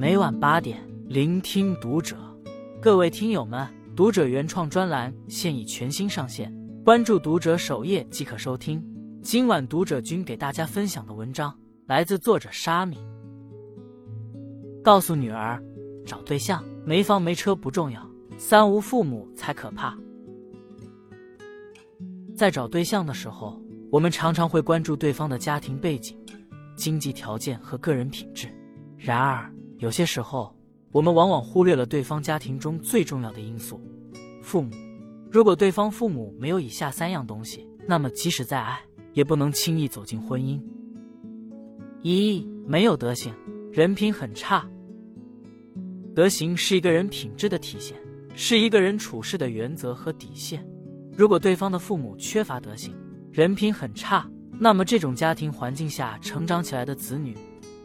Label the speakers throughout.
Speaker 1: 每晚八点，聆听读者。各位听友们，读者原创专栏现已全新上线，关注读者首页即可收听。今晚读者君给大家分享的文章来自作者沙米。告诉女儿，找对象没房没车不重要，三无父母才可怕。在找对象的时候，我们常常会关注对方的家庭背景、经济条件和个人品质。然而，有些时候，我们往往忽略了对方家庭中最重要的因素——父母。如果对方父母没有以下三样东西，那么即使再爱，也不能轻易走进婚姻。一、没有德行，人品很差。德行是一个人品质的体现，是一个人处事的原则和底线。如果对方的父母缺乏德行，人品很差，那么这种家庭环境下成长起来的子女，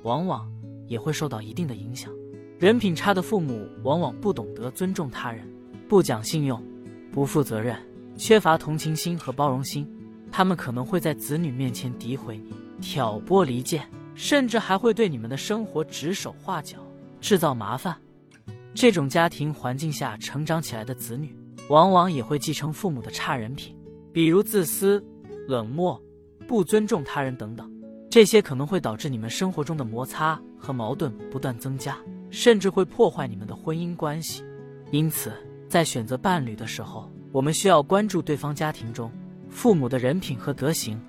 Speaker 1: 往往也会受到一定的影响。人品差的父母往往不懂得尊重他人，不讲信用，不负责任，缺乏同情心和包容心。他们可能会在子女面前诋毁你，挑拨离间，甚至还会对你们的生活指手画脚，制造麻烦。这种家庭环境下成长起来的子女。往往也会继承父母的差人品，比如自私、冷漠、不尊重他人等等。这些可能会导致你们生活中的摩擦和矛盾不断增加，甚至会破坏你们的婚姻关系。因此，在选择伴侣的时候，我们需要关注对方家庭中父母的人品和德行。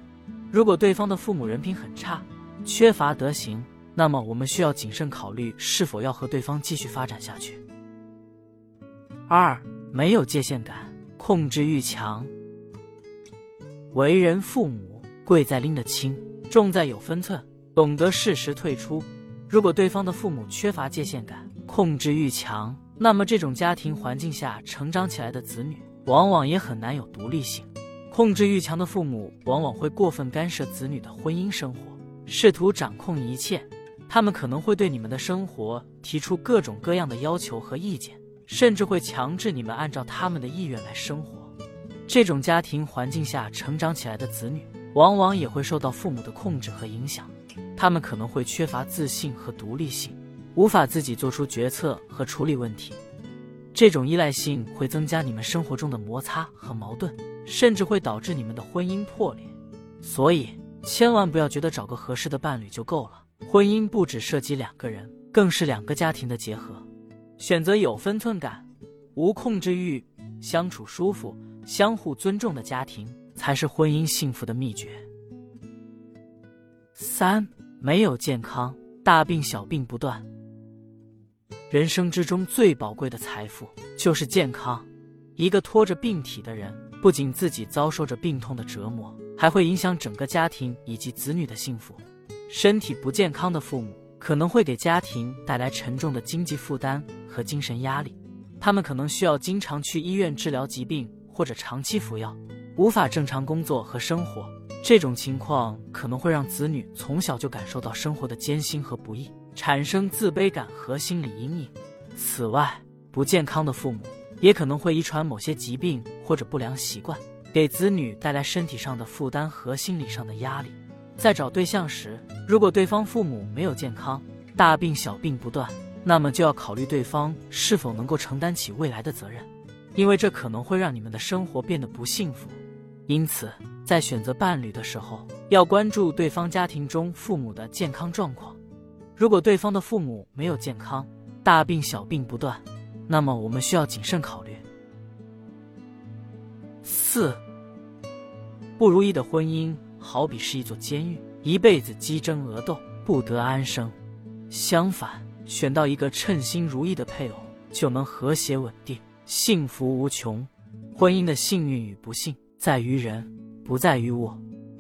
Speaker 1: 如果对方的父母人品很差，缺乏德行，那么我们需要谨慎考虑是否要和对方继续发展下去。二。没有界限感，控制欲强。为人父母，贵在拎得清，重在有分寸，懂得适时退出。如果对方的父母缺乏界限感，控制欲强，那么这种家庭环境下成长起来的子女，往往也很难有独立性。控制欲强的父母往往会过分干涉子女的婚姻生活，试图掌控一切。他们可能会对你们的生活提出各种各样的要求和意见。甚至会强制你们按照他们的意愿来生活。这种家庭环境下成长起来的子女，往往也会受到父母的控制和影响。他们可能会缺乏自信和独立性，无法自己做出决策和处理问题。这种依赖性会增加你们生活中的摩擦和矛盾，甚至会导致你们的婚姻破裂。所以，千万不要觉得找个合适的伴侣就够了。婚姻不只涉及两个人，更是两个家庭的结合。选择有分寸感、无控制欲、相处舒服、相互尊重的家庭，才是婚姻幸福的秘诀。三、没有健康，大病小病不断。人生之中最宝贵的财富就是健康。一个拖着病体的人，不仅自己遭受着病痛的折磨，还会影响整个家庭以及子女的幸福。身体不健康的父母。可能会给家庭带来沉重的经济负担和精神压力，他们可能需要经常去医院治疗疾病，或者长期服药，无法正常工作和生活。这种情况可能会让子女从小就感受到生活的艰辛和不易，产生自卑感和心理阴影。此外，不健康的父母也可能会遗传某些疾病或者不良习惯，给子女带来身体上的负担和心理上的压力。在找对象时，如果对方父母没有健康，大病小病不断，那么就要考虑对方是否能够承担起未来的责任，因为这可能会让你们的生活变得不幸福。因此，在选择伴侣的时候，要关注对方家庭中父母的健康状况。如果对方的父母没有健康，大病小病不断，那么我们需要谨慎考虑。四，不如意的婚姻。好比是一座监狱，一辈子激争恶斗，不得安生。相反，选到一个称心如意的配偶，就能和谐稳定，幸福无穷。婚姻的幸运与不幸在于人，不在于物。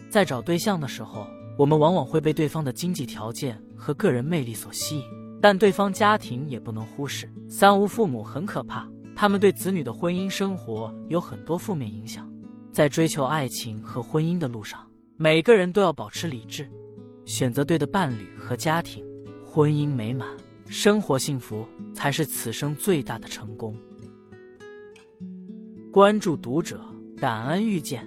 Speaker 1: 在找对象的时候，我们往往会被对方的经济条件和个人魅力所吸引，但对方家庭也不能忽视。三无父母很可怕，他们对子女的婚姻生活有很多负面影响。在追求爱情和婚姻的路上。每个人都要保持理智，选择对的伴侣和家庭，婚姻美满，生活幸福，才是此生最大的成功。关注读者，感恩遇见。